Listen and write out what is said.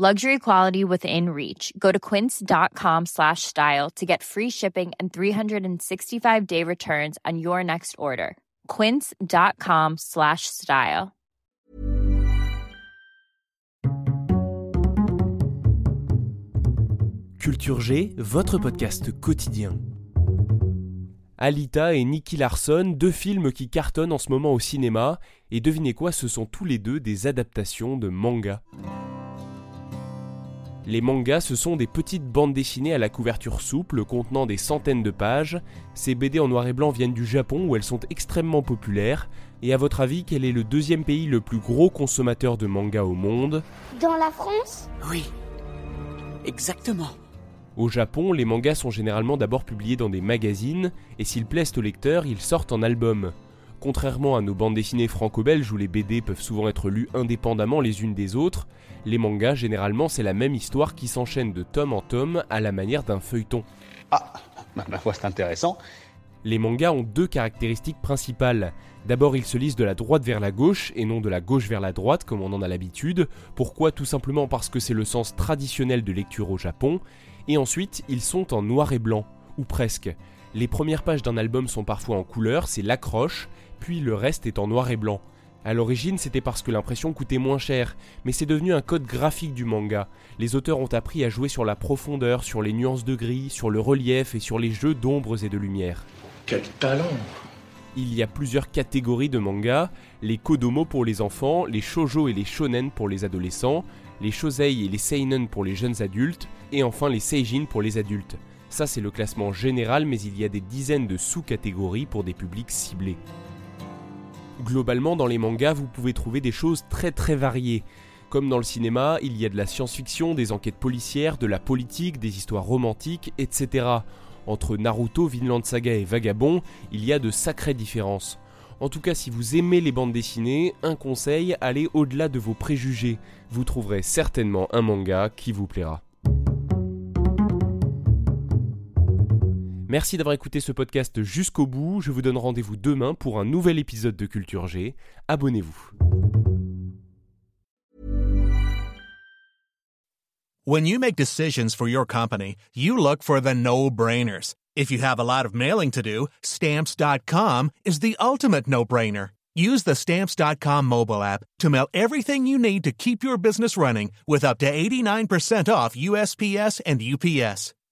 Luxury quality within reach. Go to quince.com slash style to get free shipping and 365-day returns on your next order. quince.com slash style. Culture G, votre podcast quotidien. Alita et Nicky Larson, deux films qui cartonnent en ce moment au cinéma, et devinez quoi, ce sont tous les deux des adaptations de manga. Les mangas, ce sont des petites bandes dessinées à la couverture souple contenant des centaines de pages. Ces BD en noir et blanc viennent du Japon où elles sont extrêmement populaires. Et à votre avis, quel est le deuxième pays le plus gros consommateur de mangas au monde? Dans la France? Oui, exactement. Au Japon, les mangas sont généralement d'abord publiés dans des magazines, et s'ils plaisent aux lecteurs, ils sortent en album. Contrairement à nos bandes dessinées franco-belges où les BD peuvent souvent être lues indépendamment les unes des autres, les mangas généralement c'est la même histoire qui s'enchaîne de tome en tome à la manière d'un feuilleton. Ah, ma foi c'est intéressant. Les mangas ont deux caractéristiques principales. D'abord, ils se lisent de la droite vers la gauche et non de la gauche vers la droite comme on en a l'habitude. Pourquoi? Tout simplement parce que c'est le sens traditionnel de lecture au Japon. Et ensuite, ils sont en noir et blanc, ou presque. Les premières pages d'un album sont parfois en couleur, c'est l'accroche, puis le reste est en noir et blanc. À l'origine, c'était parce que l'impression coûtait moins cher, mais c'est devenu un code graphique du manga. Les auteurs ont appris à jouer sur la profondeur, sur les nuances de gris, sur le relief et sur les jeux d'ombres et de lumière. Quel talent Il y a plusieurs catégories de mangas, les kodomo pour les enfants, les shojo et les shonen pour les adolescents, les shosei et les seinen pour les jeunes adultes, et enfin les seijin pour les adultes. Ça c'est le classement général, mais il y a des dizaines de sous-catégories pour des publics ciblés. Globalement, dans les mangas, vous pouvez trouver des choses très très variées. Comme dans le cinéma, il y a de la science-fiction, des enquêtes policières, de la politique, des histoires romantiques, etc. Entre Naruto, Vinland Saga et Vagabond, il y a de sacrées différences. En tout cas, si vous aimez les bandes dessinées, un conseil, allez au-delà de vos préjugés. Vous trouverez certainement un manga qui vous plaira. Merci d'avoir écouté ce podcast jusqu'au bout. Je vous donne rendez-vous demain pour un nouvel épisode de Culture G. Abonnez-vous. When you make decisions for your company, you look for the no-brainers. If you have a lot of mailing to do, stamps.com is the ultimate no-brainer. Use the stamps.com mobile app to mail everything you need to keep your business running with up to 89% off USPS and UPS.